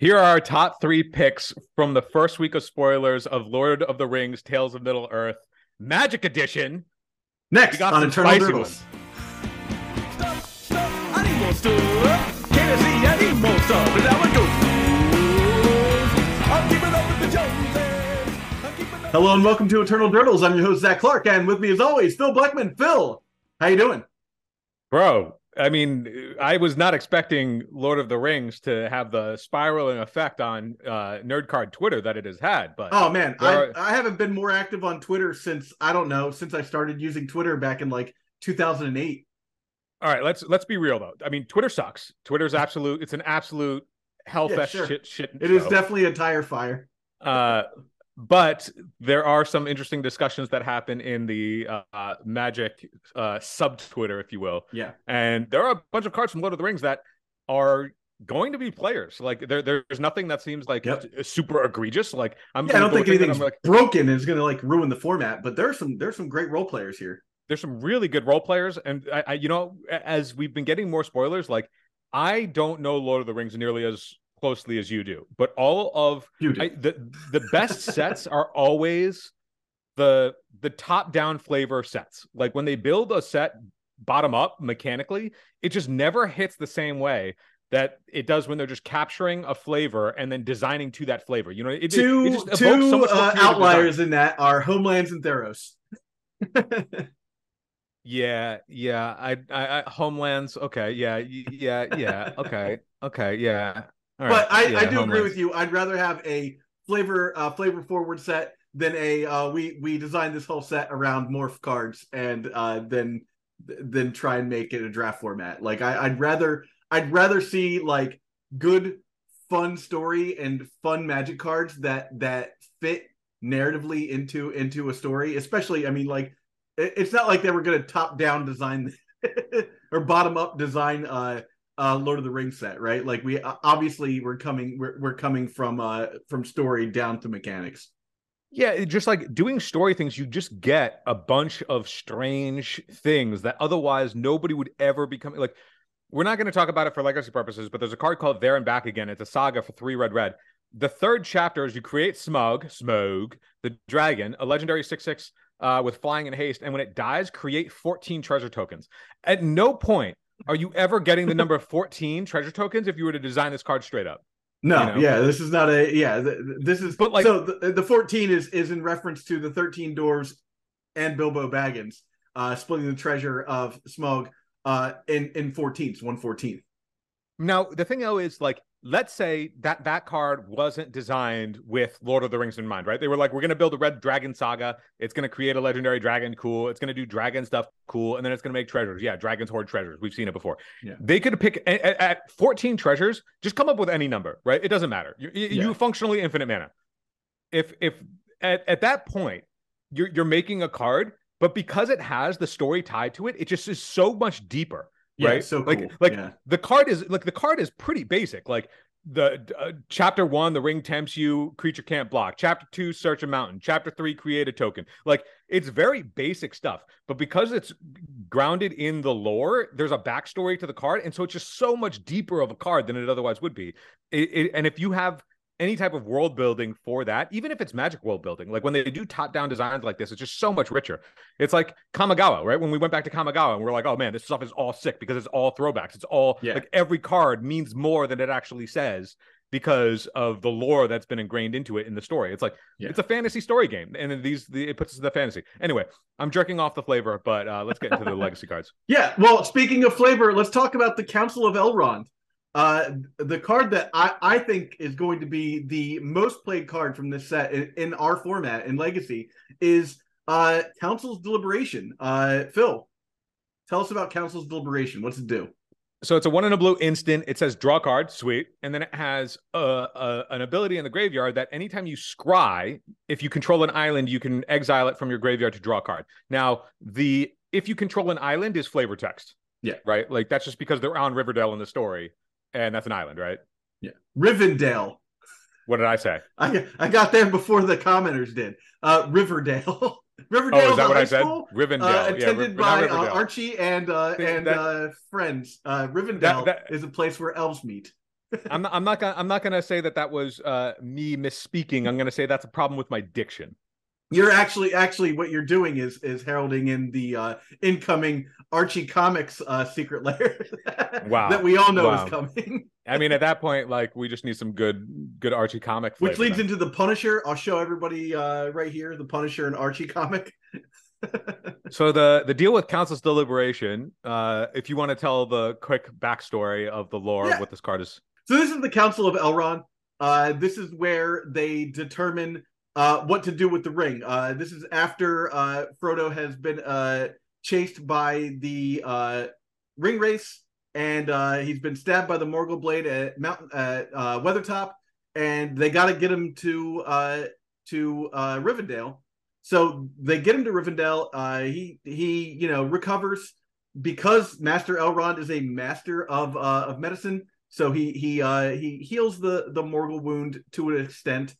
Here are our top three picks from the first week of spoilers of Lord of the Rings: Tales of Middle Earth, Magic Edition. Next We got on Eternal Dribbling. Stop, stop, I need more stuff. Can't see, I need more stuff. Is that what goes? I'm keeping up with the Joneses. Hello and welcome to Eternal Durdles. I'm your host Zach Clark, and with me as always, Phil Blackman. Phil, how you doing? Bro, I mean, I was not expecting Lord of the Rings to have the spiraling effect on uh, Nerdcard Twitter that it has had, but Oh man, I, are- I haven't been more active on Twitter since I don't know since I started using Twitter back in like 2008. all right, let's let's be real though. I mean, Twitter sucks. Twitter's absolute. It's an absolute hellfest Yeah, sure. shit. Shit. It is show. definitely a tire fire. Uh, but there are some interesting discussions that happen in the uh, Magic uh, sub Twitter, if you will, Yeah, and there are a bunch of cards from Lord of the Rings that are going to be players. Like there, there's nothing that seems like Yep. super egregious. Like I'm, yeah. I don't think anything's I'm like, broken is going to like ruin the format. But there's some there's some great role players here. there's some really good role players, and I, I, you know, as we've been getting more spoilers, like I don't know Lord of the Rings nearly as closely as you do, but all of. I, the the best sets are always the the top down flavor sets. Like when they build a set bottom up mechanically, it just never hits the same way that it does when they're just capturing a flavor and then designing to that flavor. You know, it, it- two it just two so much uh, outliers design. in that are Homelands and Theros. Yeah, yeah. I, I, I homelands. Okay, yeah, yeah, yeah. Okay, okay, yeah. All right. but I, yeah, I do agree Homelands. with you. I'd rather have a flavor uh, flavor forward set than a uh, we we designed this whole set around morph cards and uh, then then try and make it a draft format. Like I, I'd rather I'd rather see like good fun story and fun magic cards that that fit narratively into into a story. Especially, I mean, like it- it's not like they were going to top down design or bottom up design uh uh Lord of the Rings set, right? Like we obviously we're coming we're, we're coming from uh from story down to mechanics. Yeah, just like doing story things, you just get a bunch of strange things that otherwise nobody would ever become like. We're not going to talk about it for legacy purposes, but there's a card called There and Back Again. It's a saga for three red red. The third chapter is you create Smug, Smaug, the dragon, a legendary 6 6 uh, with flying and haste. And when it dies, create 14 treasure tokens. At no point are you ever getting the number 14 treasure tokens if you were to design this card straight up. No, You know? yeah, this is not a yeah. th- th- This is But, like- so the, the fourteen is is in reference to the thirteen dwarves and Bilbo Baggins uh splitting the treasure of Smaug uh in in fourteenths one fourteenth. Now, the thing though is like, let's say that that card wasn't designed with Lord of the Rings in mind, right? They were like, we're going to build a red dragon saga. It's going to create a legendary dragon, cool. It's going to do dragon stuff, cool. And then it's going to make treasures. Yeah, dragons hoard treasures. We've seen it before. Yeah. They could pick at, at- at 14 treasures, just come up with any number, right? It doesn't matter. You, you, Yeah. you functionally infinite mana. If, if at, at that point, you're, you're making a card, but because it has the story tied to it, it just is so much deeper Yeah, right? so like, like Yeah. the card is like the card is pretty basic. Like the uh, chapter one, the ring tempts you, creature can't block. Chapter two, search a mountain. Chapter three, create a token. Like it's very basic stuff, but because it's grounded in the lore, there's a backstory to the card, and so it's just so much deeper of a card than it otherwise would be. It, it, and if you have any type of world building for that, even if it's magic world building, like when they do top down designs like this, it's just so much richer. It's like Kamigawa, right? When we went back to Kamigawa and we're like, oh man, this stuff is all sick because it's all throwbacks. It's all Yeah. like every card means more than it actually says because of the lore that's been ingrained into it in the story. It's like Yeah. it's a fantasy story game, and then these the, it puts us in the fantasy. Anyway, I'm jerking off the flavor, but uh, let's get into the legacy cards. Yeah, well, speaking of flavor, let's talk about the Council of Elrond. Uh, the card that I, I think is going to be the most played card from this set in, in our format in Legacy is uh, Council's Deliberation. Uh, Phil, tell us about Council's Deliberation. What's it do? So it's a one in a blue instant. It says draw card, sweet, and then it has a, a an ability in the graveyard that anytime you scry, if you control an island, you can exile it from your graveyard to draw a card. Now the if you control an island is flavor text. Yeah. Right. Like that's just because they're on Riverdale in the story, and that's an island, right? Yeah, Rivendell. What did I say? I I got there before the commenters did. Uh, Riverdale. Riverdale. Oh, is that what I said? school, Rivendell. Uh, yeah, attended not by uh, Archie and uh, and that- uh, friends. Uh, Rivendell that- is a place where elves meet. I'm not. I'm not gonna. I'm not gonna say that that was uh, me misspeaking. I'm gonna say that's a problem with my diction. You're actually actually what you're doing is is heralding in the uh, incoming Archie Comics uh, secret layer. Wow. that we all know Wow. is coming. I mean, at that point, like we just need some good, good Archie comic. Which leads then. into the Punisher. I'll show everybody uh, right here the Punisher and Archie comic. So the the deal with Council's deliberation. Uh, if you want to tell the quick backstory of the lore Yeah. of what this card is. So this is the Council of Elrond. Uh, this is where they determine uh, what to do with the ring. Uh, this is after uh, Frodo has been uh, chased by the uh, Ringwraiths, and uh, he's been stabbed by the Morgul blade at Mountain at uh, Weathertop, and they got to get him to uh, to uh, Rivendell. So they get him to Rivendell. Uh, he he you know recovers because Master Elrond is a master of uh, of medicine. So he he uh, he heals the the Morgul wound to an extent.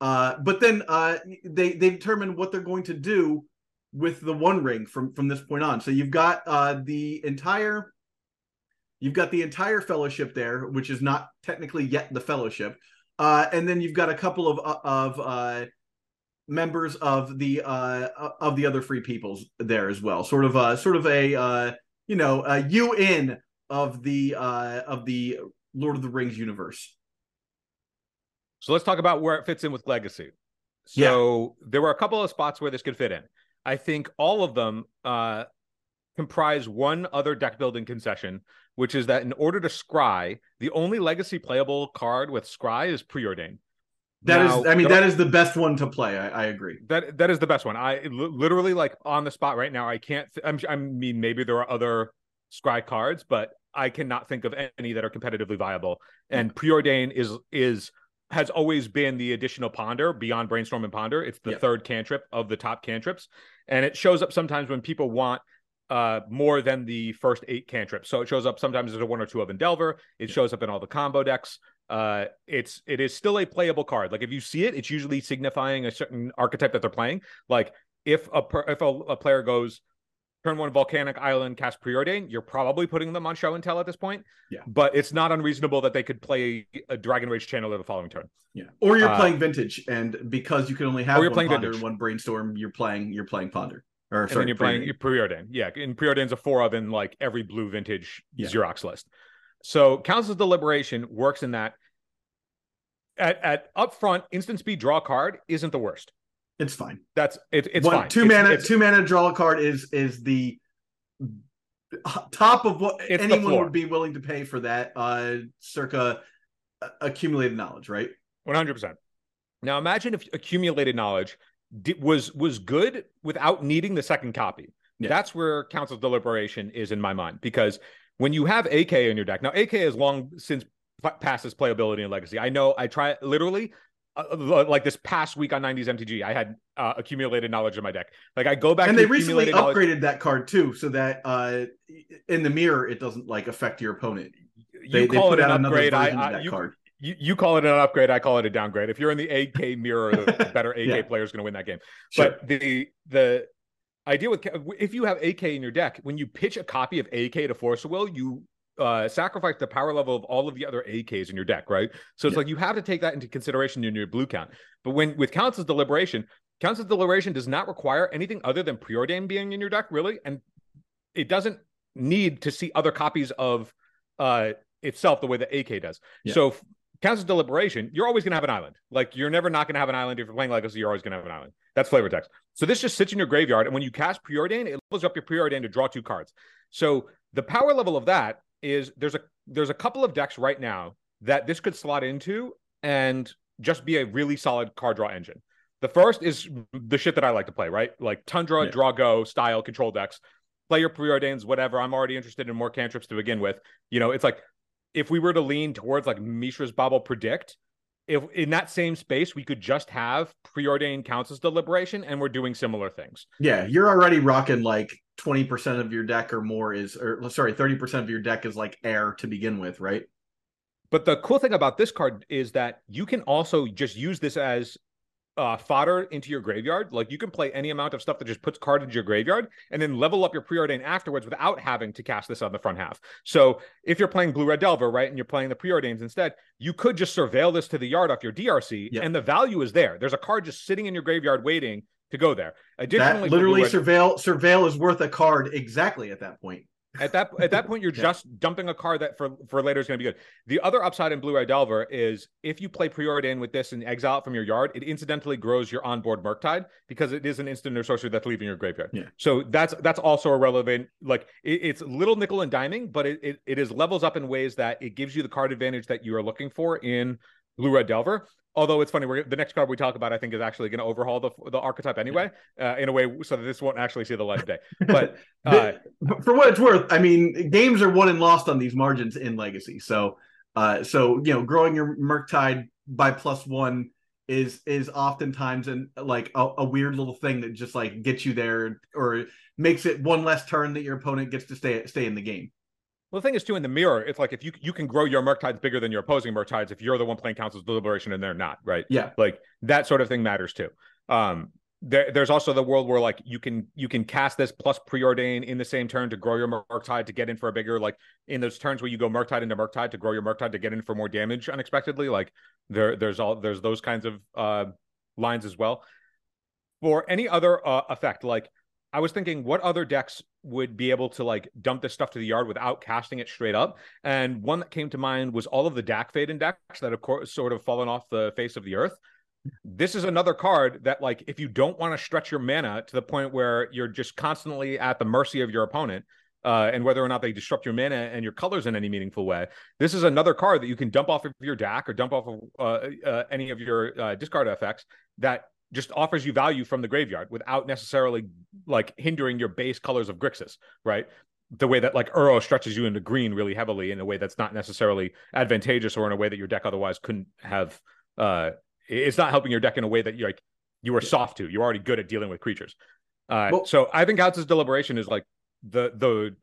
Uh, but then uh, they they determine what they're going to do with the One Ring from from this point on. So you've got uh, the entire you've got the entire Fellowship there, which is not technically yet the Fellowship, uh, and then you've got a couple of of uh, members of the of the other free peoples there as well. Sort of a sort of a you know a UN of the of the Lord of the Rings universe. So let's talk about where it fits in with Legacy. So there were a couple of spots where this could fit in. I think all of them uh, comprise one other deck building concession, which is that in order to scry, the only Legacy playable card with scry is preordained. That is, Now, I mean, that is the best one to play. I, I agree. That that is the best one. I literally like on the spot right now. I can't. Th- I'm, I mean, maybe there are other scry cards, but I cannot think of any that are competitively viable. And preordain is is has always been the additional ponder beyond brainstorm and ponder. It's the Yeah. third cantrip of the top cantrips, and it shows up sometimes when people want uh more than the first eight cantrips. So it shows up sometimes as a one or two of Endelver. It shows up in all the combo decks. Uh it's it is still a playable card. Like if you see it, it's usually signifying a certain archetype that they're playing. Like if a per, if a, a player goes turn one volcanic island cast preordain, you're probably putting them on show and tell at this point. Yeah. But it's not unreasonable that they could play a Dragon Rage channeler the following turn. Yeah. Or you're Uh, playing vintage, and because you can only have you're one playing ponder vintage. and one brainstorm, you're playing you're playing ponder. Or and sorry, then you're playing preordain. Yeah, and preordain's a four of in like every blue vintage Yeah. Xerox list. So council's deliberation works in that at at upfront instant speed draw card isn't the worst. It's fine. That's it, it's one, fine. Two It's- mana, it's- two mana draw a card is is the top of what anyone would be willing to pay for that. Uh, circa uh, accumulated knowledge, right? One hundred percent. Now imagine if accumulated knowledge was was good without needing the second copy. Yeah. That's where council's deliberation is in my mind because when you have AK in your deck now, AK has long since p- passed its playability in Legacy. I know. I try literally. Uh, like this past week on 90s MTG, I had uh, accumulated knowledge in my deck. Like I go back and they recently accumulated knowledge. upgraded that card too, so that uh, in the mirror it doesn't like affect your opponent. You They, they call put it an upgrade. I, I that you, card. you you call it an upgrade. I call it a downgrade. If you're in the AK mirror, the better AK Yeah. player is going to win that game. Sure. But the the idea with if you have AK in your deck, when you pitch a copy of AK to Force Will, you uh, sacrifice the power level of all of the other AKs in your deck, right? So it's Yeah. like you have to take that into consideration in your blue count. But when with Council's Deliberation, Council's Deliberation does not require anything other than preordain being in your deck, really, and it doesn't need to see other copies of uh itself the way that AK does. Yeah. So Council's Deliberation, you're always going to have an island. Like you're never not going to have an island if you're playing Legacy. You're always going to have an island. That's flavor text. So this just sits in your graveyard, and when you cast preordain, it levels up your preordain to draw two cards. So the power level of that is there's a there's a couple of decks right now that this could slot into and just be a really solid card draw engine. The first is the shit that I like to play, right? Like Tundra, Yeah. draw go style control decks. Play your preordains, whatever. I'm already interested in more cantrips to begin with. You know, it's like if we were to lean towards like Mishra's Bauble Predict, if in that same space we could just have preordained Council's Deliberation and we're doing similar things. Yeah, you're already rocking like twenty percent of your deck or more is, or sorry, thirty percent of your deck is like air to begin with, right? But the cool thing about this card is that you can also just use this as uh, fodder into your graveyard. Like you can play any amount of stuff that just puts cards into your graveyard and then level up your preordain afterwards without having to cast this on the front half. So if you're playing blue red delver, right, and you're playing the preordains instead, you could just surveil this to the yard off your DRC, Yep. and the value is there. There's a card just sitting in your graveyard waiting to go there. Additionally, That literally surveil surveil is worth a card exactly at that point. at that at that point, you're Yeah. just dumping a card that for for later is going to be good. The other upside in Blue Eye Delver is if you play Preordain with this and exile it from your yard, it incidentally grows your onboard Murktide because it is an instant or sorcery that's leaving your graveyard. Yeah. So that's that's also a relevant like it, it's little nickel and diming, but it, it it is levels up in ways that it gives you the card advantage that you are looking for in Blue Red Delver. Although it's funny, we're the next card we talk about, I think, is actually going to overhaul the the archetype anyway, uh, in a way so that this won't actually see the light of day. But uh, for what it's worth, I mean, games are won and lost on these margins in Legacy. So, uh, so you know, growing your Murktide by plus one is is oftentimes an like a, a weird little thing that just like gets you there or makes it one less turn that your opponent gets to stay stay in the game. Well, the thing is too in the mirror, it's like if you you can grow your Murktides bigger than your opposing Murktides if you're the one playing Council's Deliberation and they're not, right? Yeah. Like that sort of thing matters too. Um, there, there's also the world where like you can you can cast this plus preordain in the same turn to grow your Murktide to get in for a bigger like in those turns where you go Murktide into Murktide to grow your Murktide to get in for more damage unexpectedly. Like there there's all there's those kinds of uh lines as well. For any other uh, effect, like I was thinking, what other decks would be able to like dump this stuff to the yard without casting it straight up? And one that came to mind was all of the Dack Fayden decks that have co- sort of fallen off the face of the earth. This is another card that, like, if you don't want to stretch your mana to the point where you're just constantly at the mercy of your opponent, uh, and whether or not they disrupt your mana and your colors in any meaningful way, this is another card that you can dump off of your Dack or dump off of uh, uh, any of your uh, discard effects that just offers you value from the graveyard without necessarily like hindering your base colors of Grixis, right? The way that like Uro stretches you into green really heavily in a way that's not necessarily advantageous or in a way that your deck otherwise couldn't have. Uh, it's not helping your deck in a way that you like you are soft to. You're already good at dealing with creatures. Uh, Well- so I think House's deliberation is like the the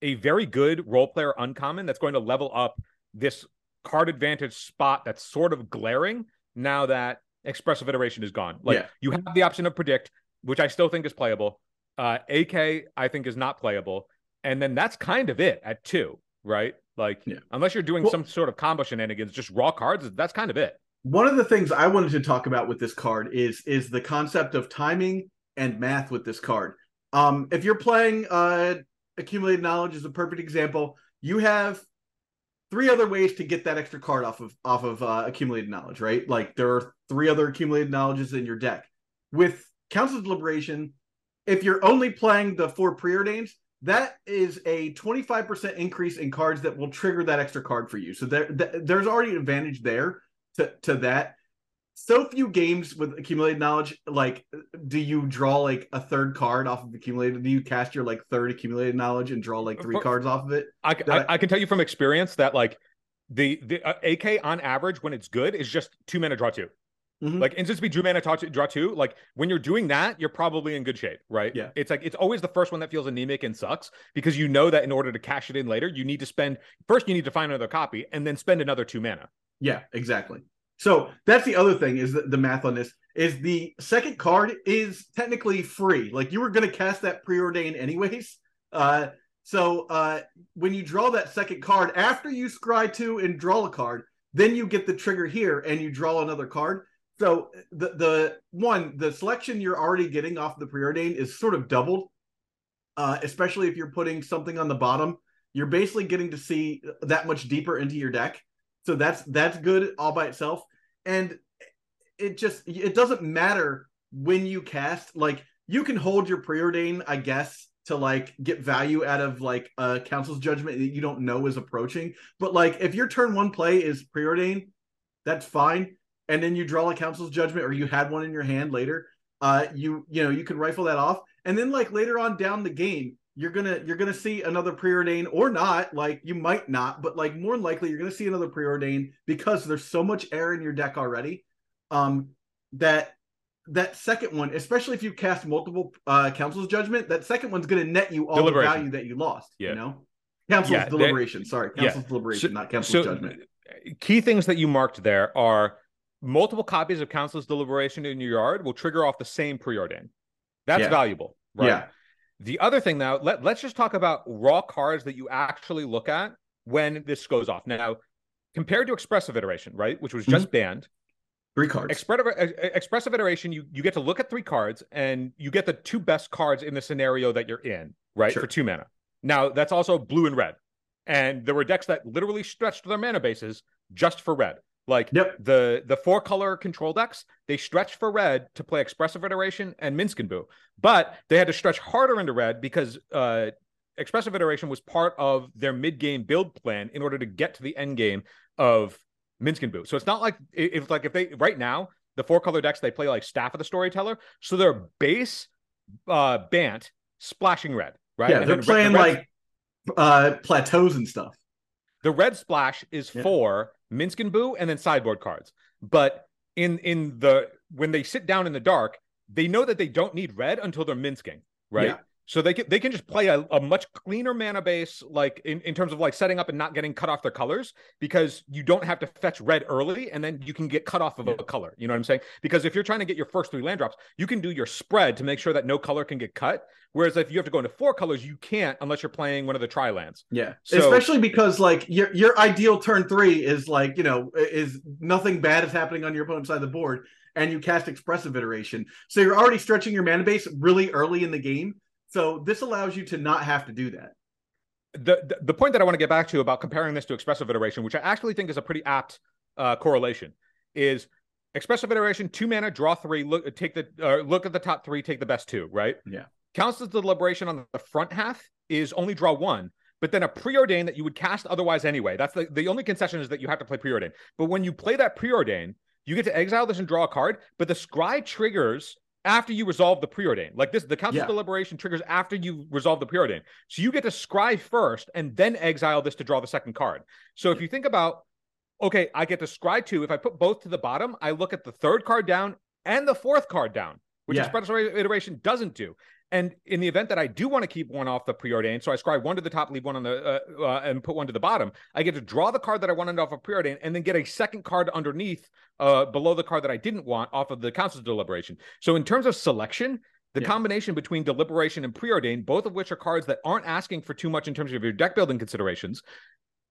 a very good role player uncommon that's going to level up this card advantage spot that's sort of glaring now that expressive iteration is gone. Like Yeah. you have the option of predict, which I still think is playable. Uh, AK I think is not playable, and then that's kind of it at two, right? Like Yeah. unless you're doing Well- some sort of combo shenanigans, just raw cards, that's kind of it. One of the things I wanted to talk about with this card is is the concept of timing and math with this card. Um, if you're playing uh, accumulated knowledge is a perfect example. You have three other ways to get that extra card off of off of uh, accumulated knowledge, right? Like there are three other accumulated knowledges in your deck. With Council's Deliberation, if you're only playing the four preordains, that is a 25% increase in cards that will trigger that extra card for you. So there, th- there's already an advantage there to, to that. So few games with accumulated knowledge, like, do you draw like a third card off of accumulated? Do you cast your like third accumulated knowledge and draw like three For- cards off of it? I, I, I can tell you from experience that like the the uh, AK on average when it's good is just two mana draw 2 Mhm. Like instant speed drew mana draw two, draw two. Like when you're doing that, you're probably in good shape, right? Yeah. It's like it's always the first one that feels anemic and sucks because you know that in order to cash it in later, you need to spend first you need to find another copy and then spend another two mana. Yeah, exactly. So that's the other thing is the, the math on this is the second card is technically free. Like you were going to cast that preordain anyways. Uh, so uh, when you draw that second card after you scry two and draw a card, then you get the trigger here and you draw another card. So the the one the selection you're already getting off the preordain is sort of doubled, uh, especially if you're putting something on the bottom. You're basically getting to see that much deeper into your deck. So that's that's good all by itself. And it just it doesn't matter when you cast. Like you can hold your preordain, I guess, to like get value out of like a council's judgment that you don't know is approaching. But like if your turn one play is preordain, that's fine. And then you draw a council's judgment or you had one in your hand later. Uh you you know you can rifle that off. And then like later on down the game, you're gonna you're gonna see another preordain or not like you might not but like more than likely you're gonna see another preordain because there's so much air in your deck already um that that second one especially if you cast multiple uh council's judgment that second one's gonna net you all the value that you lost Yeah. you know council's Yeah, deliberation sorry yeah. council's deliberation not council's so judgment key things that you marked there are multiple copies of Council's Deliberation in your yard will trigger off the same preordain. That's Yeah. valuable, right? Yeah. The other thing now, let, let's just talk about raw cards that you actually look at when this goes off. Now, compared to expressive iteration, right, which was just mm-hmm. banned, Three cards. expressive, uh, uh, expressive iteration, you, you get to look at three cards and you get the two best cards in the scenario that you're in, right, Sure. for two mana. Now, that's also blue and red. And there were decks that literally stretched their mana bases just for red. Like Yep. the the four color control decks, they stretched for red to play expressive iteration and Minsc and Boo, but they had to stretch harder into red because uh, expressive iteration was part of their mid game build plan in order to get to the end game of Minsc and Boo. So it's not like if like if they right now the four color decks they play like Staff of the Storyteller, so their base uh Bant splashing red, right? yeah, And they're playing the red- like uh plateaus and stuff. the red splash is Yeah. for Minsc and Boo and then sideboard cards. But in in the when they sit down in the dark, they know that they don't need red until they're minsking, right? Yeah. So they can they can just play a, a much cleaner mana base, like in, in terms of like setting up and not getting cut off their colors, because you don't have to fetch red early and then you can get cut off of a color. You know what I'm saying? Because if you're trying to get your first three land drops, you can do your spread to make sure that no color can get cut. Whereas if you have to go into four colors, you can't unless you're playing one of the tri lands. Yeah, So- especially because like your your ideal turn three is like you know is nothing bad is happening on your opponent's side of the board, and you cast expressive iteration, so you're already stretching your mana base really early in the game. So this allows you to not have to do that. the, the the point that I want to get back to about comparing this to expressive iteration, which I actually think is a pretty apt uh, correlation, is expressive iteration two mana, draw three, look take the uh, look at the top three, take the best two, right? Yeah. Council's Deliberation on the front half is only draw one, but then a preordain that you would cast otherwise anyway. That's the the only concession is that you have to play preordain. But when you play that preordain, you get to exile this and draw a card, but the scry triggers after you resolve the preordain. Like this, the Council Yeah. deliberation triggers after you resolve the preordain. So you get to scry first and then exile this to draw the second card. So if you think about, okay, I get to scry two. If I put both to the bottom, I look at the third card down and the fourth card down, which Yeah. expressive iteration doesn't do. And in the event that I do want to keep one off the preordain, so I scry one to the top, leave one on the uh, uh, and put one to the bottom, I get to draw the card that I wanted off of preordain, and then get a second card underneath, uh, below the card that I didn't want off of the council's deliberation. So in terms of selection, the Yeah. combination between deliberation and preordain, both of which are cards that aren't asking for too much in terms of your deck building considerations,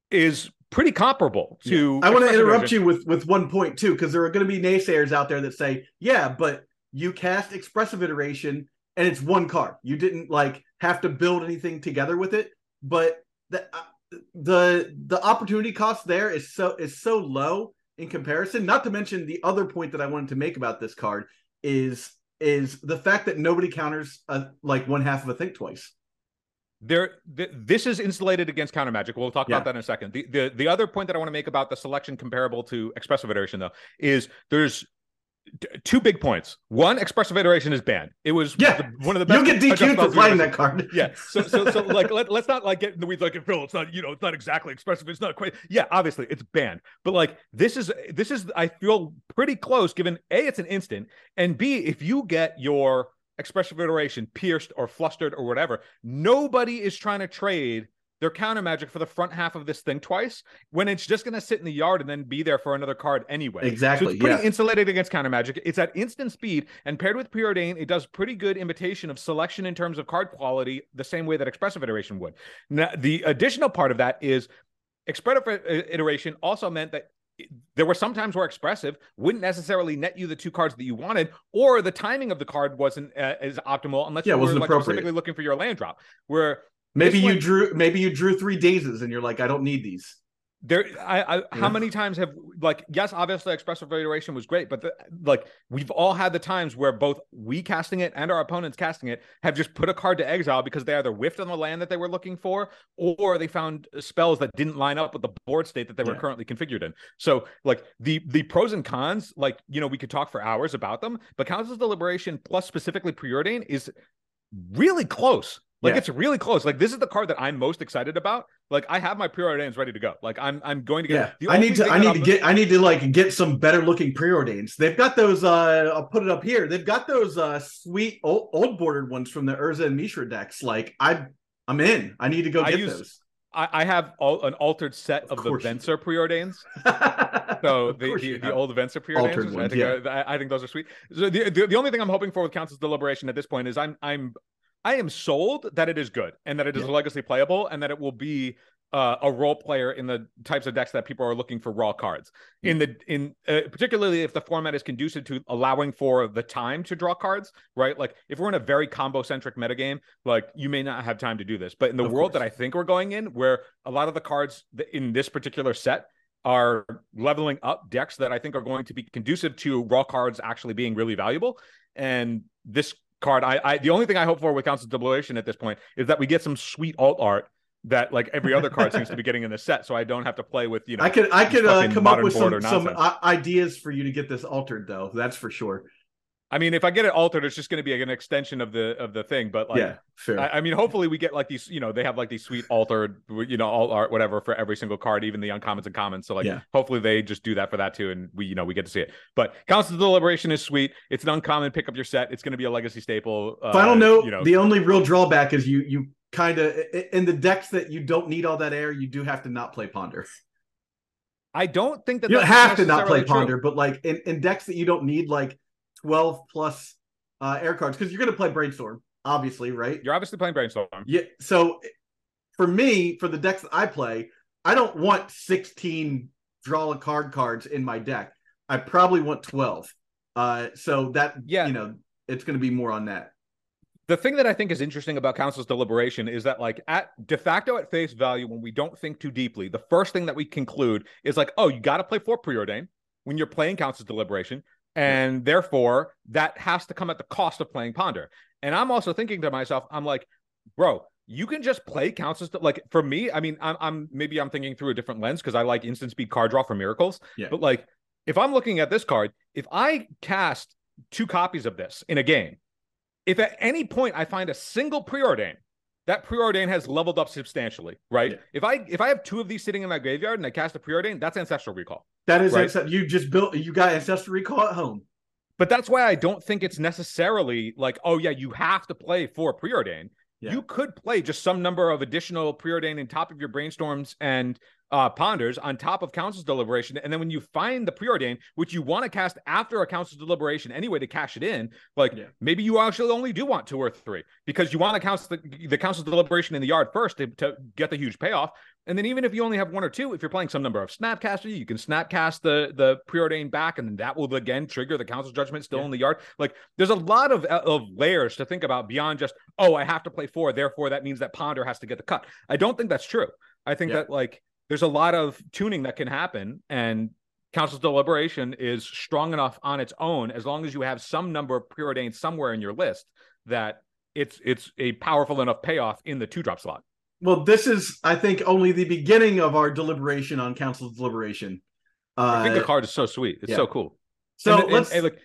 is pretty comparable to. I want to interrupt iteration. you with with one point too, because there are going to be naysayers out there that say, yeah, but you cast expressive iteration and it's one card. You didn't like have to build anything together with it, but the uh, the the opportunity cost there is so is so low in comparison. Not to mention the other point that I wanted to make about this card is is the fact that nobody counters a, like one half of a think twice. there th- this is insulated against counter magic we'll talk Yeah. about that in a second the, the the other point that i want to make about the selection comparable to expressive iteration though is there's two big points one expressive iteration is banned it was Yeah. the- one of the best You'll get DQ'd for playing that card. yeah. So so so like let, let's not like get in the weeds like Phil, it's not, you know, it's not exactly expressive. It's not quite yeah, obviously it's banned. But like this is this is I feel pretty close given A, it's an instant, and B, if you get your expressive iteration pierced or flustered or whatever, nobody is trying to trade their counter magic for the front half of this thing twice when it's just gonna sit in the yard and then be there for another card anyway. Exactly, So it's pretty yeah. insulated against counter magic. It's at instant speed, and paired with preordain, it does pretty good imitation of selection in terms of card quality, the same way that expressive iteration would. Now, the additional part of that is expressive iteration also meant that there were some times where expressive wouldn't necessarily net you the two cards that you wanted, or the timing of the card wasn't uh, as optimal unless Yeah, you were like specifically looking for your land drop. Where Maybe you drew maybe you drew three dazes and you're like, I don't need these. There, I, I how many times have like yes, obviously expressive iteration was great, but the, like we've all had the times where both we casting it and our opponents casting it have just put a card to exile because they either whiffed on the land that they were looking for, or they found spells that didn't line up with the board state that they were Yeah. currently configured in. So like the the pros and cons, like you know, we could talk for hours about them, but Council's deliberation plus specifically preordain is really close. Like Yeah. it's really close. Like this is the card that I'm most excited about. Like I have my preordains ready to go. Like I'm I'm going to get. Yeah, I need to. I need to get. I need to like get some better looking preordains. They've got those. uh I'll put it up here. They've got those uh sweet old, old bordered ones from the Urza and Mishra decks. Like I, I'm in. I need to go I get use- those. I, I have all, an altered set Of of, the. Venser preordains. So the, the, the old Venser preordains. I think yeah. are- I think those are sweet. So the, the the only thing I'm hoping for with Council's deliberation at this point is I'm I'm I am sold that it is good and that it is Yeah. legacy playable and that it will be uh, a role player in the types of decks that people are looking for raw cards in the in uh, particularly if the format is conducive to allowing for the time to draw cards right like if we're in a very combo centric metagame like you may not have time to do this but in the Of world course. that i think we're going in where a lot of the cards in this particular set are leveling up decks that i think are going to be conducive to raw cards actually being really valuable and this card i, I the only thing i hope for with council deliberation at this point is that we get some sweet alt art that like every other card seems to be getting in this set so i don't have to play with you know I could I could uh, come up with some some ideas for you to get this altered though. That's for sure. I mean, if I get it altered, it's just going to be like an extension of the of the thing. But like, yeah, fair. I, I mean, hopefully we get like these. You know, they have like these sweet altered, you know, alt art, whatever, for every single card, even the uncommons and commons. So like, Yeah. hopefully they just do that for that too, and we, you know, we get to see it. But Council of Deliberation is sweet. It's an uncommon. Pick up your set. It's going to be a legacy staple. Uh, Final note: You know, the only real drawback is you you kind of in the decks that you don't need all that air. You do have to not play ponder. I don't think that You don't have to not play true. ponder, but like in, in decks that you don't need like twelve plus uh, air cards because you're going to play brainstorm, obviously, right? You're obviously playing brainstorm. Yeah. So for me, for the decks that I play, I don't want 16 draw a card cards in my deck. I probably want 12. Uh, so that Yeah. you know, it's going to be more on that. the thing that I think is interesting about council's deliberation is that, like, at de facto at face value, when we don't think too deeply, the first thing that we conclude is like, oh, you got to play for preordain when you're playing council's deliberation, and therefore that has to come at the cost of playing ponder. And I'm also thinking to myself, I'm like, bro, you can just play council's de- like for me. I mean, I'm, I'm maybe I'm thinking through a different lens because I like instant speed card draw for miracles. Yeah. But like, if I'm looking at this card, if I cast two copies of this in a game if at any point I find a single preordain, that preordain has leveled up substantially, right? Yeah. If I if I have two of these sitting in my graveyard and I cast a preordain, that's ancestral recall. That is Right. except you just built you got ancestral recall at home. But that's why I don't think it's necessarily like, oh yeah, you have to play for preordain. Yeah. You could play just some number of additional preordain in top of your brainstorms and uh, ponders on top of council's deliberation. And then when you find the preordain, which you want to cast after a council's deliberation anyway to cash it in, like Yeah. maybe you actually only do want two or three because you want to count the, the council's deliberation in the yard first to, to get the huge payoff. And then even if you only have one or two, if you're playing some number of snapcaster, you can snapcast the the preordain back, and then that will again trigger the council judgment still Yeah. in the yard. Like there's a lot of of layers to think about beyond just oh I have to play four, therefore that means that ponder has to get the cut. I don't think that's true. I think Yeah. that like there's a lot of tuning that can happen, and council's deliberation is strong enough on its own as long as you have some number of preordained somewhere in your list that it's it's a powerful enough payoff in the two drop slot. Well, this is I think only the beginning of our deliberation on council's deliberation. I think Uh, the card is so sweet. It's yeah. so cool. so and, and- let's and, like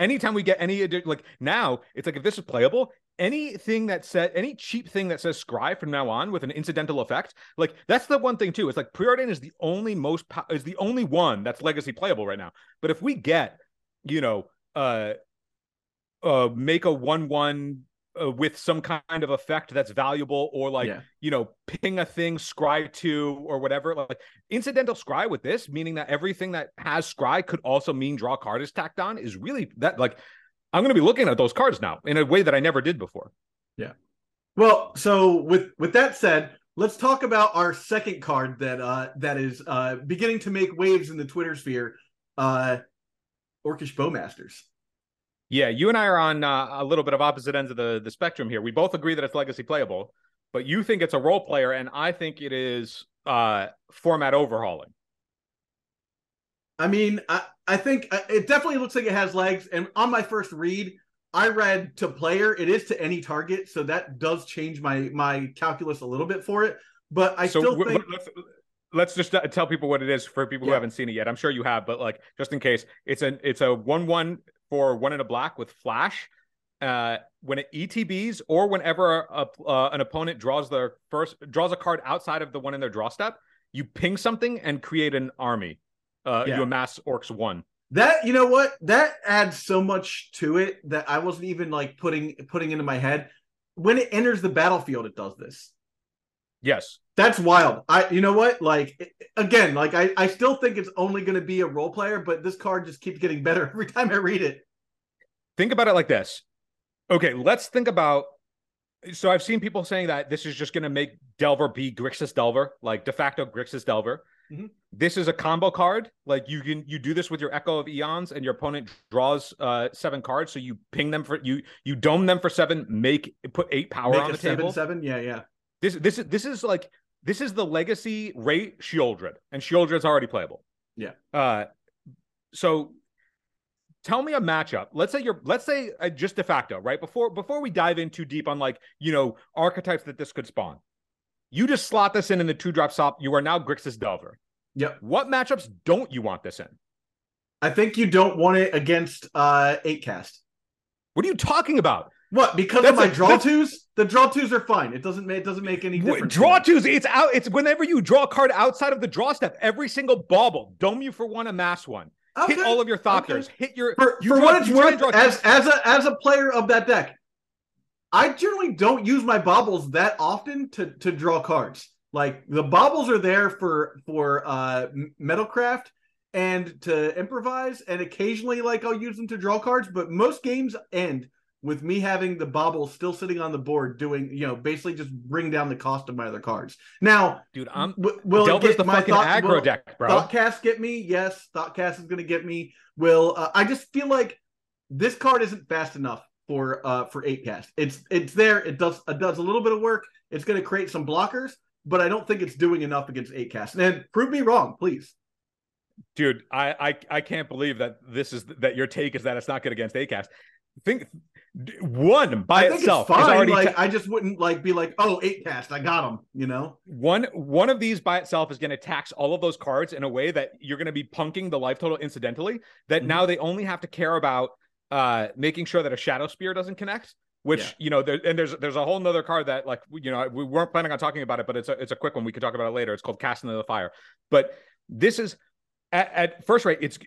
anytime we get any like now it's like if this is playable anything that said any cheap thing that says scry from now on with an incidental effect like that's the one thing too it's like preordain is the only most po- is the only one that's legacy playable right now but if we get you know uh uh make a one one uh, with some kind of effect that's valuable or like Yeah. you know ping a thing scry to or whatever like incidental scry with this meaning that everything that has scry could also mean draw card is tacked on is really that like i'm going to be looking at those cards now in a way that i never did before Yeah. Well, so with with that said, let's talk about our second card that uh that is uh beginning to make waves in the Twitter sphere. Uh Orcish Bowmasters. yeah you and i are on uh, a little bit of opposite ends of the the spectrum here we both agree that it's legacy playable but you think it's a role player and i think it is uh format overhauling I mean, I, I think uh, it definitely looks like it has legs. And on my first read, I read to player. It is to any target, so that does change my my calculus a little bit for it. But I so still w- think let's let's just uh, tell people what it is for people who Yeah. haven't seen it yet. I'm sure you have, but like just in case, it's an it's a one one for one in a black with flash. Uh, when it ETBs or whenever a, uh, an opponent draws their first draws a card outside of the one in their draw step, you ping something and create an army. Uh, Yeah. you amass orcs one. that you know what that adds so much to it that I wasn't even like putting putting into my head. When it enters the battlefield, it does this. Yes, That's wild. I you know what? Like again, like I, I still think it's only gonna be a role player, but this card just keeps getting better every time I read it. Think about it like this. Okay, let's think about so I've seen people saying that this is just going to make Delver be Grixis Delver, like de facto Grixis Delver. Mhm. This is a combo card. Like you can you do this with your Echo of Eons, and your opponent draws uh seven cards. So you ping them for you you dome them for seven, make put eight power Make on the seven table. seven. Yeah, yeah. This this is this is like this is the legacy rate Sheoldred, and Sheoldred's already playable. Yeah. Uh, so tell me a matchup. Let's say you're let's say uh, just de facto, right? Before before we dive in too deep on like you know archetypes that this could spawn, you just slot this in in the two drop stop. You are now Grixis Delver. Yep. What matchups don't you want this in? I think you don't want it against uh eight cast. What are you talking about? What? Because That's of my a- draw twos? The draw twos are fine. It doesn't make it doesn't make any difference. Draw twos. It's out. It's whenever you draw a card outside of the draw step. Every single bauble, dome you for one, amass one. Okay. Hit all of your Thopters. Hit your for, you for draw- what it's worth, as as a as a player of that deck, I generally don't use my baubles that often to to draw cards. Like the baubles are there for for uh metalcraft and to improvise, and occasionally like I'll use them to draw cards. But most games end with me having the baubles still sitting on the board, doing you know basically just bring down the cost of my other cards. Now, dude. I'm w- will get the fucking thought- aggro will- deck, bro. Thoughtcast get me? Yes, Thoughtcast is going to get me. Will uh, I just feel like this card isn't fast enough for uh for eight cast. It's it's there. It does it does a little bit of work. It's going to create some blockers, but I don't think it's doing enough against eight cast. And prove me wrong, please. dude I, I i can't believe that this is that your take is that it's not good against eight cast. think one by I think itself it's fine. already Like ta- I just wouldn't like be like, oh, eight cast, I got him. You know? one one of these by itself is going to tax all of those cards in a way that you're going to be punking the life total incidentally that Mhm. now they only have to care about uh making sure that a shadow spear doesn't connect which Yeah. you know there, and there's there's a whole nother card that like you know we weren't planning on talking about it but it's a it's a quick one we could talk about it later it's called cast into the fire but this is at, at first rate it's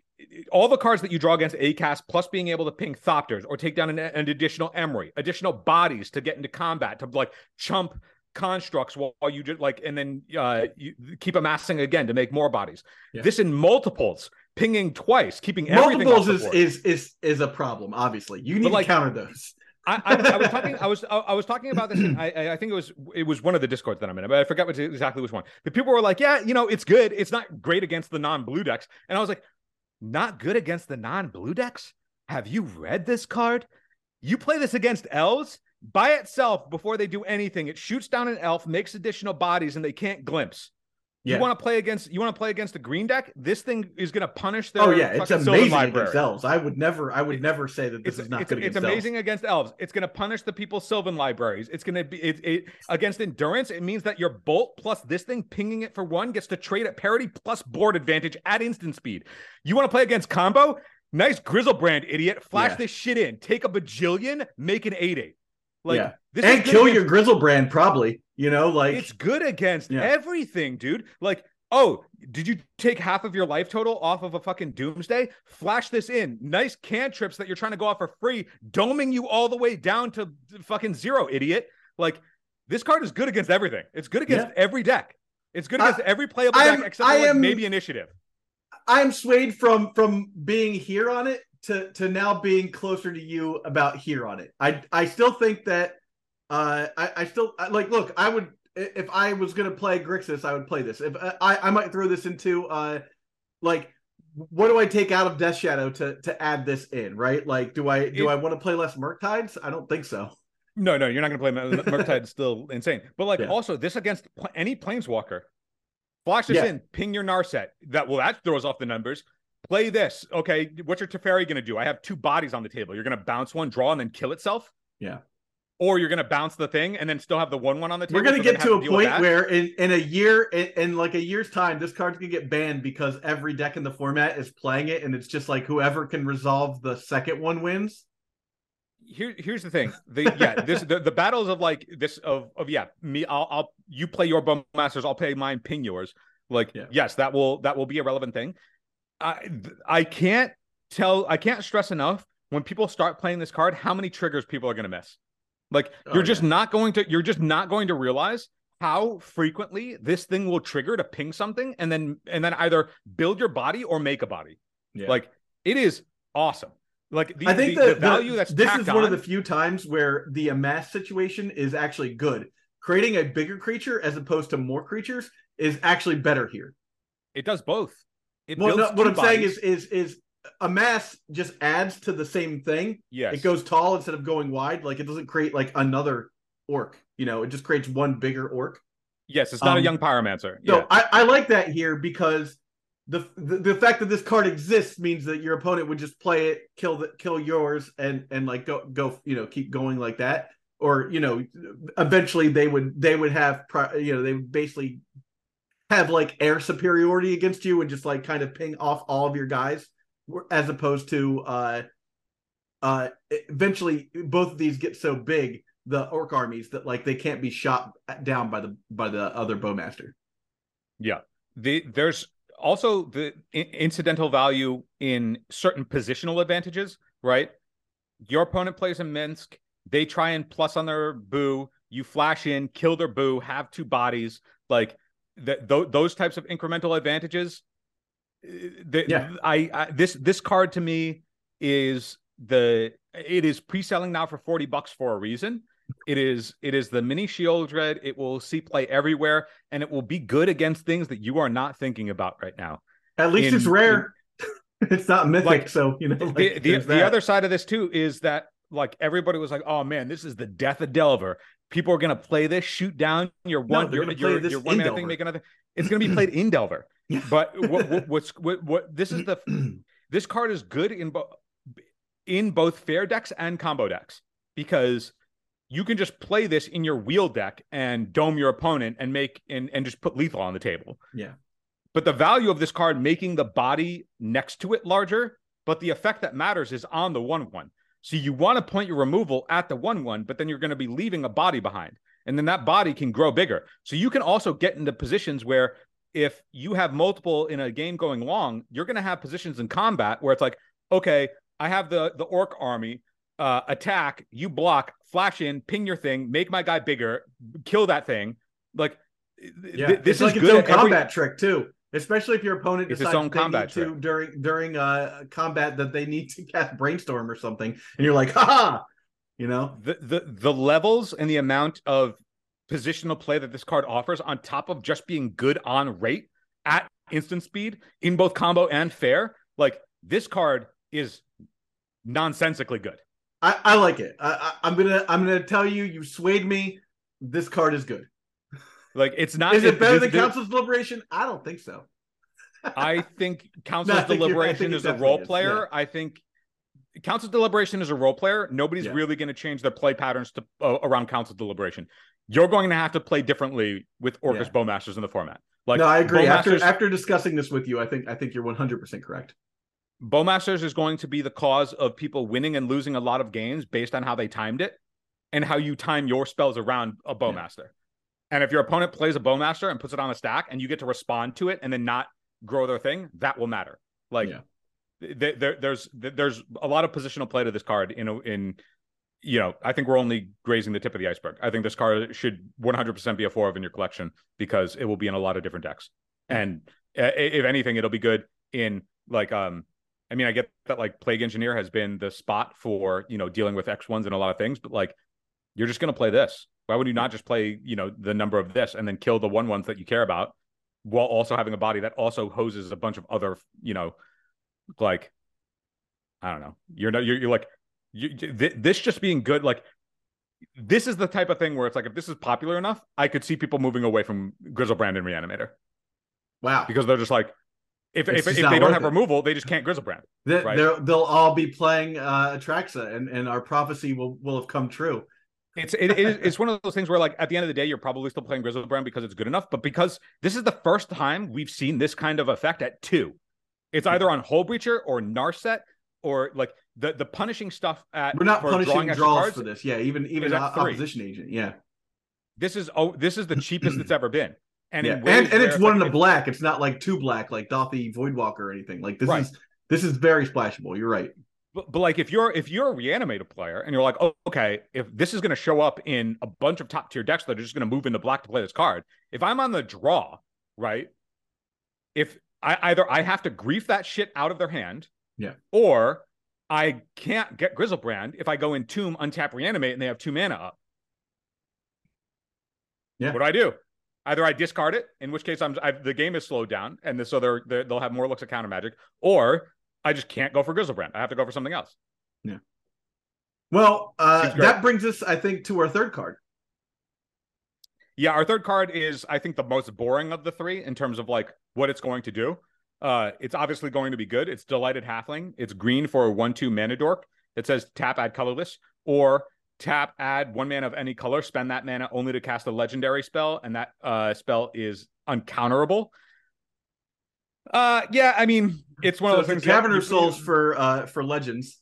all the cards that you draw against a cast plus being able to ping thopters or take down an, an additional Emry additional bodies to get into combat to like chump constructs while, while you just like and then uh you keep amassing again to make more bodies Yeah. this in multiples pinging twice keeping everything Multiples is, is is is a problem. Obviously, you need like- to counter those. I, I, I was talking. I was. I, was talking about this. In, I- I think it was. It was one of the discords that I'm in, but I forgot which, exactly which one. But people were like, "Yeah, you know, it's good. It's not great against the non-blue decks." And I was like, "Not good against the non-blue decks? Have you read this card? You play this against elves by itself before they do anything. It shoots down an elf, makes additional bodies, and they can't glimpse. Yeah. You want to play against? You want to play against the green deck? This thing is going to punish their. Oh yeah, it's amazing against elves. I would never, I would never say that this is not it's, good it's against amazing elves. against elves. It's going to punish the people's Sylvan libraries. It's going to be it, it against endurance. It means that your bolt plus this thing pinging it for one gets to trade at parity plus board advantage at instant speed. You want to play against combo? Nice Griselbrand, idiot. Flash Yeah. this shit in. Take a bajillion, make an eight eight. Like Yeah. and kill your Griselbrand, probably. You know, like it's good against Yeah. everything, dude. Like, oh, did you take half of your life total off of a fucking doomsday? Flash this in. Nice cantrips that you're trying to go off for free, doming you all the way down to fucking zero, idiot. Like, this card is good against everything. It's good against every deck. It's good I- against every playable I'm- deck except for like am- maybe initiative. I'm swayed from from being here on it to to now being closer to you about here on it. I I still think that uh I, I still I- like look, I would if I was gonna play Grixis, I would play this. If I I might throw this into uh like what do I take out of Death Shadow to to add this in, right? Like do I do It- I want to play less Murktides? I don't think so. No, no, you're not going to play Mer- Murktide. Still insane. But like, Yeah. also this against any planeswalker. Flash this Yeah. in, ping your Narset. That well, that throws off the numbers. Play this. Okay, what's your Teferi going to do? I have two bodies on the table. You're going to bounce one, draw, and then kill itself. Yeah. Or you're going to bounce the thing and then still have the one one on the table. We're gonna so then get to a point where in, in a year in, in like a year's time, this card's gonna get banned because every deck in the format is playing it, and it's just like whoever can resolve the second one wins. here here's the thing the yeah this the, the battles of like this of of yeah me i'll i'll you play your bone masters i'll play mine ping yours like Yeah. yes that will that will be a relevant thing i i can't tell i can't stress enough when people start playing this card how many triggers people are going to miss like Oh, you're just not going to you're just not going to realize how frequently this thing will trigger to ping something and then and then either build your body or make a body. Yeah. Like it is awesome. Like the, I think the, the, the value the- that's this is one of the few times where the amass situation is actually good. Creating a bigger creature as opposed to more creatures is actually better here. it does both. It Well, no, what I'm saying is is is is mass just adds to the same thing. yes, It goes tall instead of going wide. Like it doesn't create like another orc. You know, it just creates one bigger orc. yes, it's not a um, young pyromancer. So I, I like that here because the, the the fact that this card exists means that your opponent would just play it, kill the kill yours, and and like go go you know keep going like that, or you know eventually they would they would have pri- you know they would basically have like air superiority against you and just like kind of ping off all of your guys, as opposed to uh uh eventually both of these get so big the orc armies that like they can't be shot down by the by the other bowmaster. Yeah, the there's also the in- incidental value in certain positional advantages, right? Your opponent plays in Minsc, they try and plus on their boo, you flash in, kill their boo, have two bodies, like that th- those types of incremental advantages. The, Yeah. I, I this this card to me is the it is pre-selling now for 40 bucks for a reason. It is it is the mini Sheoldred. It will see play everywhere, and it will be good against things that you are not thinking about right now. At least in- it's rare. it's not mythic, Like, so you know. Like, the the, the other side of this too is that like everybody was like, "Oh man, this is the death of Delver." People are gonna play this, shoot down your one, they're your your, this your one man thing, make another. It's gonna be played in Delver. But what, what what's what, what this is the this card is good in both in both fair decks and combo decks because you can just play this in your wheel deck and dome your opponent and make and, and just put lethal on the table. Yeah. But the value of this card making the body next to it larger, but the effect that matters is on the one one. So you want to point your removal at the one one, but then you're going to be leaving a body behind. And then that body can grow bigger. So you can also get into positions where if you have multiple in a game going long, you're going to have positions in combat where it's like, okay, I have the the orc army uh, attack, you block, flash in, ping your thing, make my guy bigger, kill that thing. Like, yeah, th- this it's is like good. its own at every- combat trick too. Especially if your opponent It's decides they combat need to during during uh combat that they need to cast brainstorm or something, and you're like, ha, you know, the the the levels and the amount of positional play that this card offers on top of just being good on rate at instant speed in both combo and fair like this card is nonsensically good I, I like it. I, I, I'm gonna I'm gonna tell you, you swayed me. This card is good. like it's not Is it better than this- Council's Deliberation? I don't think so. i think council's I think deliberation think it is a role is, player i think council's deliberation is a role player nobody's Yeah. really going to change their play patterns to uh, around council deliberation you're going to have to play differently with orcish Yeah. bowmasters in the format like no, I agree. After Bowmasters- after discussing this with you, I think I think you're 100 percent correct. Bowmasters is going to be the cause of people winning and losing a lot of games based on how they timed it and how you time your spells around a Bowmaster. And if your opponent plays a Bowmaster and puts it on a stack and you get to respond to it and then not grow their thing, that will matter. Like There, there's there's a lot of positional play to this card in in you know, I think we're only grazing the tip of the iceberg. I think this card should 100% be a four of in your collection because it will be in a lot of different decks. And uh, if anything, it'll be good in like um I mean, I get that like Plague Engineer has been the spot for, you know, dealing with X ones and a lot of things, but like you're just gonna play this. Why would you not just play, you know, the number of this and then kill the one ones that you care about while also having a body that also hoses a bunch of other, you know, like I don't know. You're not you're, you're like you, thi- this just being good like this is the type of thing where it's like if this is popular enough, I could see people moving away from Griselbrand and Reanimator Wow. because they're just like if It's if, if they don't have it. removal, they just can't Griselbrand. They, Right. they'll they'll all be playing uh Atraxa, and and our prophecy will will have come true. It's it, it is it's one of those things where like at the end of the day, you're probably still playing Griselbrand because it's good enough, but because this is the first time we've seen this kind of effect at two. It's either on Hullbreacher or Narset or like the the punishing stuff at We're not for punishing draws cards. for this. Yeah, even even is at o- three. opposition agent. Yeah, This is oh this is the cheapest it's ever been. And yeah. and and it's one like, in a black. It's not like two black like Dauthi Voidwalker or anything. Like this Right. is this is very splashable. You're right. But, but like if you're if you're a reanimated player and you're like, oh, okay, if this is going to show up in a bunch of top tier decks that are just going to move into black to play this card, if I'm on the draw, right? If I either I have to grief that shit out of their hand, Yeah. or I can't get Griselbrand if I go Entomb, untap, reanimate, and they have two mana up. Yeah. What do I do? Either I discard it, in which case I'm I've, the game is slowed down, and this, so they're, they're they'll have more looks at counter magic, or I just can't go for Griselbrand. I have to go for something else. Yeah. Well, uh, that brings us, I think, to our third card. Yeah, our third card is, I think, the most boring of the three in terms of like what it's going to do. Uh, it's obviously going to be good. It's Delighted Halfling. It's green for a one-two mana dork that says tap, add colorless, or tap, add one mana of any color, spend that mana only to cast a legendary spell, and that uh, spell is uncounterable. Uh, yeah, I mean, it's one so of those it's things. a Cavern of Souls for uh for Legends.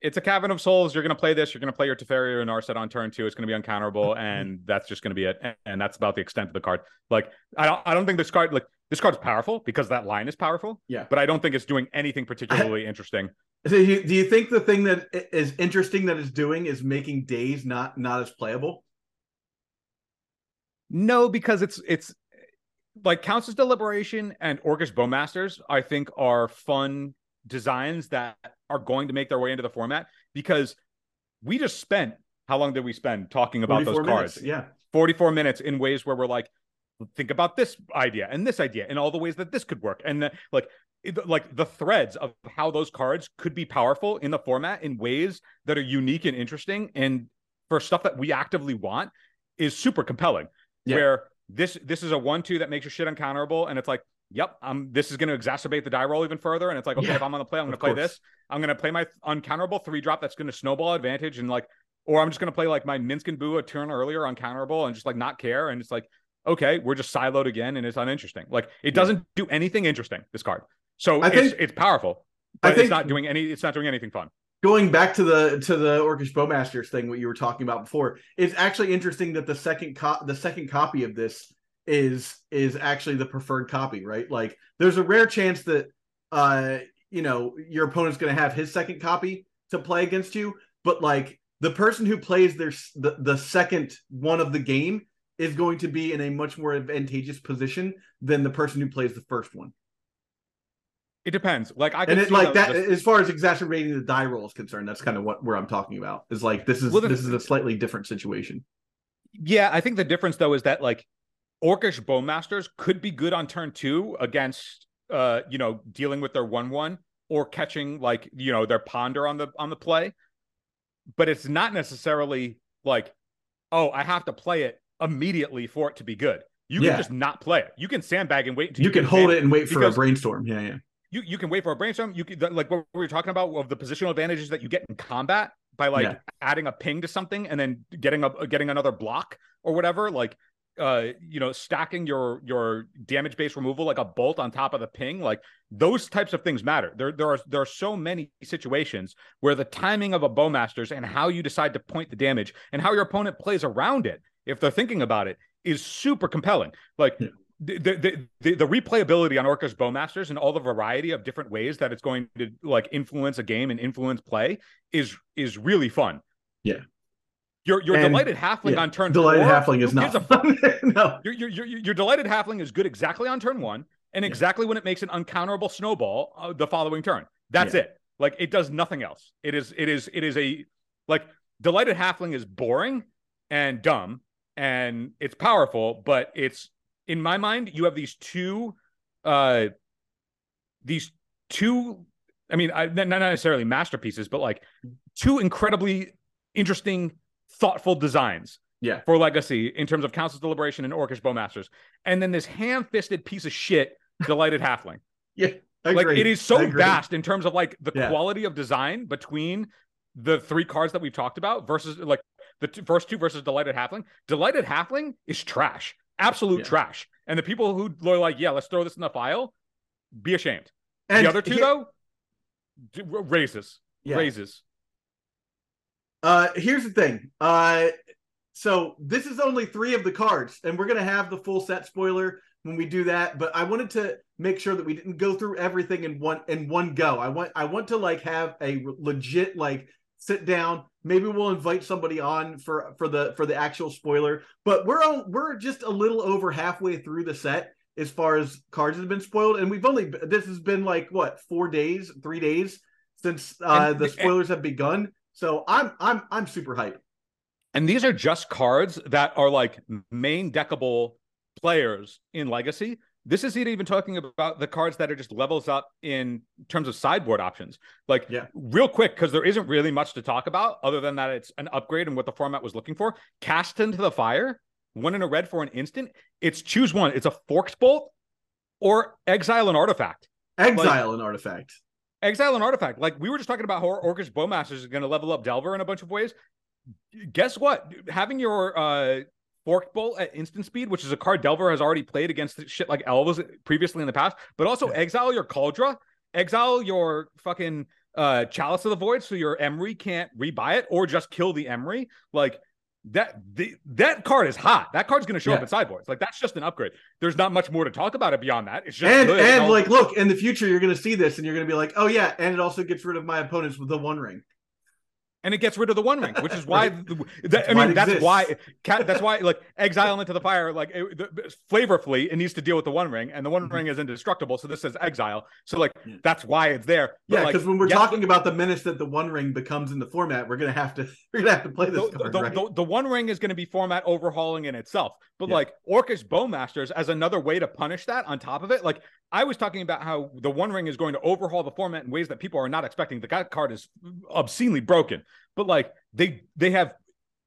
it's a Cavern of Souls. You're going to play this. You're going to play your Teferi or Narset on turn two. It's going to be uncounterable, and that's just going to be it. And- And that's about the extent of the card. Like, I don't, I don't think this card, like, this card's powerful because that line is powerful. Yeah. But I don't think it's doing anything particularly interesting. So you, do you think the thing that is interesting that it's doing is making Daze not not as playable? No, because it's it's like Council's Deliberation and Orcish Bowmasters, I think, are fun designs that are going to make their way into the format because we just spent how long did we spend talking about those cards? minutes, Yeah. 44 minutes in ways where we're like think about this idea and this idea and all the ways that this could work and the, like like the threads of how those cards could be powerful in the format in ways that are unique and interesting and for stuff that we actively want is super compelling Yeah. where this this is a one two that makes your shit uncounterable and it's like yep um this is going to exacerbate the die roll even further and it's like okay Yeah, if i'm on the play i'm going to play course. this i'm going to play my uncounterable three drop that's going to snowball advantage and like or I'm just gonna play like my Minsc and Boo a turn earlier uncounterable and just like not care. And it's like, okay, we're just siloed again and it's uninteresting. Like it doesn't do anything interesting, this card. So I it's think- it's powerful, I but think- it's not doing any it's not doing anything fun. Going back to the to the Orcish Bowmasters thing, what you were talking about before, it's actually interesting that the second co- the second copy of this is is actually the preferred copy, right? Like, there's a rare chance that uh you know your opponent's going to have his second copy to play against you, but like the person who plays their the, the second one of the game is going to be in a much more advantageous position than the person who plays the first one. It depends. Like I and it like that the- as far as exacerbating the die roll is concerned that's kind of what where i'm talking about is like this is Well, this is a slightly different situation Yeah, I think the difference though is that like Orcish Bowmasters could be good on turn two against uh, you know, dealing with their one one or catching like, you know, their ponder on the on the play. But it's not necessarily like, oh, I have to play it immediately for it to be good. You Yeah. can just not play it. You can sandbag and wait until you can hold it and wait for a brainstorm yeah yeah you you can wait for a brainstorm. You can like what we were talking about of the positional advantages that you get in combat by like Yeah. adding a ping to something and then getting a getting another block or whatever. Like uh you know stacking your your damage based removal like a bolt on top of the ping like those types of things matter there there are there are so many situations where the timing of a bowmasters and how you decide to point the damage and how your opponent plays around it if they're thinking about it is super compelling like Yeah. the, the, the, the replayability on Orcish Bowmasters and all the variety of different ways that it's going to like influence a game and influence play is is really fun. Yeah. Your your And- delighted halfling yeah, on turn delighted four, halfling is not a no Your, your, your, your delighted halfling is good exactly on turn one and Yeah. exactly when it makes an uncounterable snowball uh, the following turn. That's Yeah. it. Like it does nothing else. It is it is it is a like delighted halfling is boring and dumb and it's powerful, but it's in my mind you have these two uh these two I mean I, not necessarily masterpieces, but like two incredibly interesting, thoughtful designs yeah. for legacy in terms of council's deliberation and orcish bowmasters. And then this ham-fisted piece of shit delighted halfling. Yeah like it is so vast in terms of like the Yeah. quality of design between the three cards that we've talked about versus like the two, first two versus delighted halfling delighted halfling is trash absolute Yeah. trash and the people who are like yeah let's throw this in the file be ashamed and the other two here- though d- raises yeah. raises Uh, here's the thing. Uh, so this is only three of the cards, and we're gonna have the full set spoiler when we do that. But I wanted to make sure that we didn't go through everything in one in one go. I want I want to like have a legit like sit down. Maybe we'll invite somebody on for for the for the actual spoiler. But we're on we're just a little over halfway through the set as far as cards have been spoiled, and we've only this has been like what four days, three days since uh, And- the spoilers have begun. So I'm I'm I'm super hyped. And these are just cards that are like main deckable players in Legacy. This isn't even talking about the cards that are just levels up in terms of sideboard options. Like, Yeah. real quick, because there isn't really much to talk about other than that it's an upgrade and what the format was looking for. Cast into the fire, one in a red for an instant. It's choose one. It's a forked bolt or exile an artifact. Exile an artifact. Exile an artifact. Like we were just talking about how Orcish Bowmasters is going to level up Delver in a bunch of ways. Guess what? Having your uh Forked Bolt at instant speed, which is a card Delver has already played against shit like Elves previously in the past, but also exile your Cauldra, exile your fucking uh Chalice of the Void so your Emry can't rebuy it or just kill the Emry. Like that the, that card is hot. That card's going to show up in sideboards. Like that's just an upgrade. There's not much more to talk about it beyond that. It's just And good. and like look, in the future you're gonna see this and you're gonna be like, oh yeah, and it also gets rid of my opponents with the one ring. And it gets rid of the one ring, which is why. Right. th- That's I mean, that's exists. why. That's why, like exile into the fire, like it, the, flavorfully, it needs to deal with the one ring, and the one Mhm. ring is indestructible. So this is exile. So like that's why it's there. But, Yeah, like, because when we're yes, talking about the menace that the One Ring becomes in the format, we're gonna have to we're gonna have to play this the, card, the, right? the, the one ring is going to be format overhauling in itself. But Yeah. like Orcish Bowmasters as another way to punish that on top of it. Like I was talking about how the one ring is going to overhaul the format in ways that people are not expecting. The card is obscenely broken. But like they they have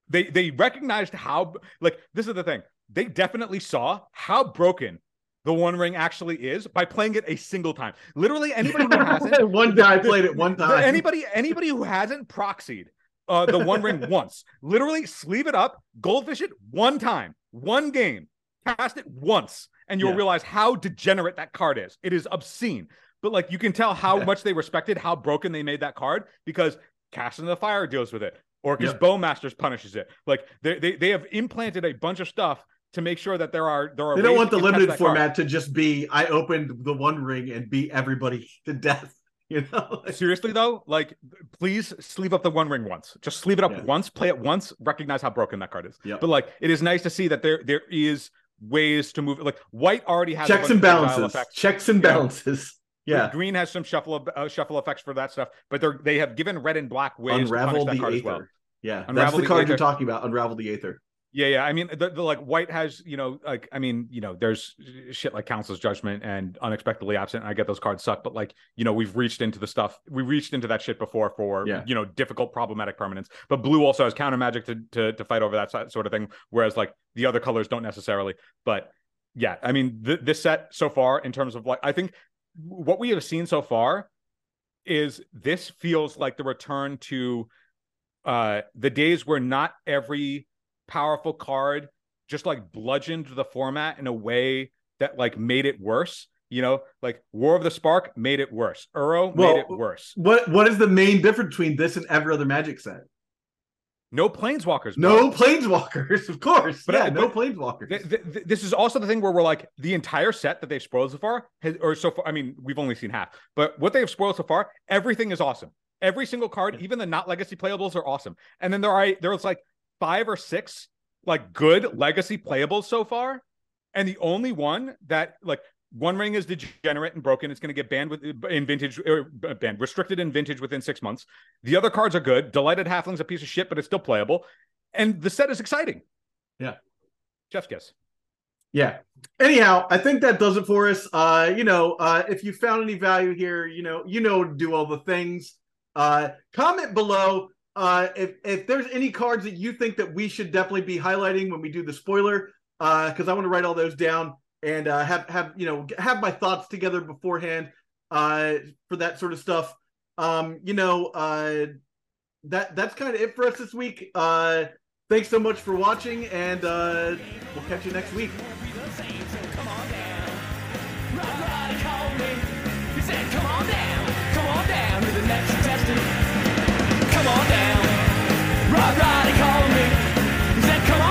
they they recognized how like this is the thing. They definitely saw how broken the one ring actually is by playing it a single time. Literally anybody who hasn't one guy played it one time. Anybody, anybody who hasn't proxied uh, the One Ring once, literally sleeve it up, goldfish it one time, one game, cast it once, and you'll Yeah. realize how degenerate that card is. It is obscene. But like you can tell how Yeah. much they respected how broken they made that card because Cast in the Fire deals with it. Orcish Yep. Bowmasters punishes it. Like they, they they have implanted a bunch of stuff to make sure that there are there are. They don't want the limited that card. format to just be I opened the One Ring and beat everybody to death. You know, Seriously though, like please sleeve up the one ring once. Just sleeve it up Yeah. once, play it once, recognize how broken that card is. Yep. But like it is nice to see that there there is ways to move it. Like white already has checks and balances. Checks and balances. Yeah, Green has some shuffle of uh, shuffle effects for that stuff, but they're they have given red and black ways unravel to the card Aether. as well. Yeah, that's Unravel the the card you're talking about. Unravel the Aether. Yeah, yeah. I mean, the, the like white has, you know, like I mean, you know, there's shit like Council's Judgment and Unexpectedly Absent. And I get those cards suck, but like, you know, we've reached into the stuff. We reached into that shit before for Yeah. you know difficult, problematic permanents. But blue also has counter magic to to to fight over that sort of thing, whereas like the other colors don't necessarily. But yeah, I mean, th- this set so far in terms of like, I think what we have seen so far is this feels like the return to uh the days where not every powerful card just like bludgeoned the format in a way that like made it worse you know? Like war of the spark made it worse. Uro Well, made it worse. What What is the main difference between this and every other Magic set? No planeswalkers. No planeswalkers, of course. But- uh, yeah, no planeswalkers. Th- th- th- this is also the thing where we're like the entire set that they've spoiled so far has, or so far i mean we've only seen half but what they have spoiled so far everything is awesome every single card even the not legacy playables are awesome and then there are there's like five or six like good legacy playables so far and the only one that like one ring is degenerate and broken it's going to get banned with in vintage or uh, banned restricted in vintage within six months the other cards are good delighted halfling's a piece of shit but it's still playable and the set is exciting Yeah. Jeff's guess. Yeah. Anyhow, I think that does it for us. Uh, you know, uh, if you found any value here, you know, you know, do all the things. Uh, comment below uh, if if there's any cards that you think that we should definitely be highlighting when we do the spoiler. Uh, because I want to write all those down and uh, have have you know have my thoughts together beforehand uh, for that sort of stuff. Um, you know uh, that that's kind of it for us this week. Uh, thanks so much for watching, and uh, we'll catch you next week.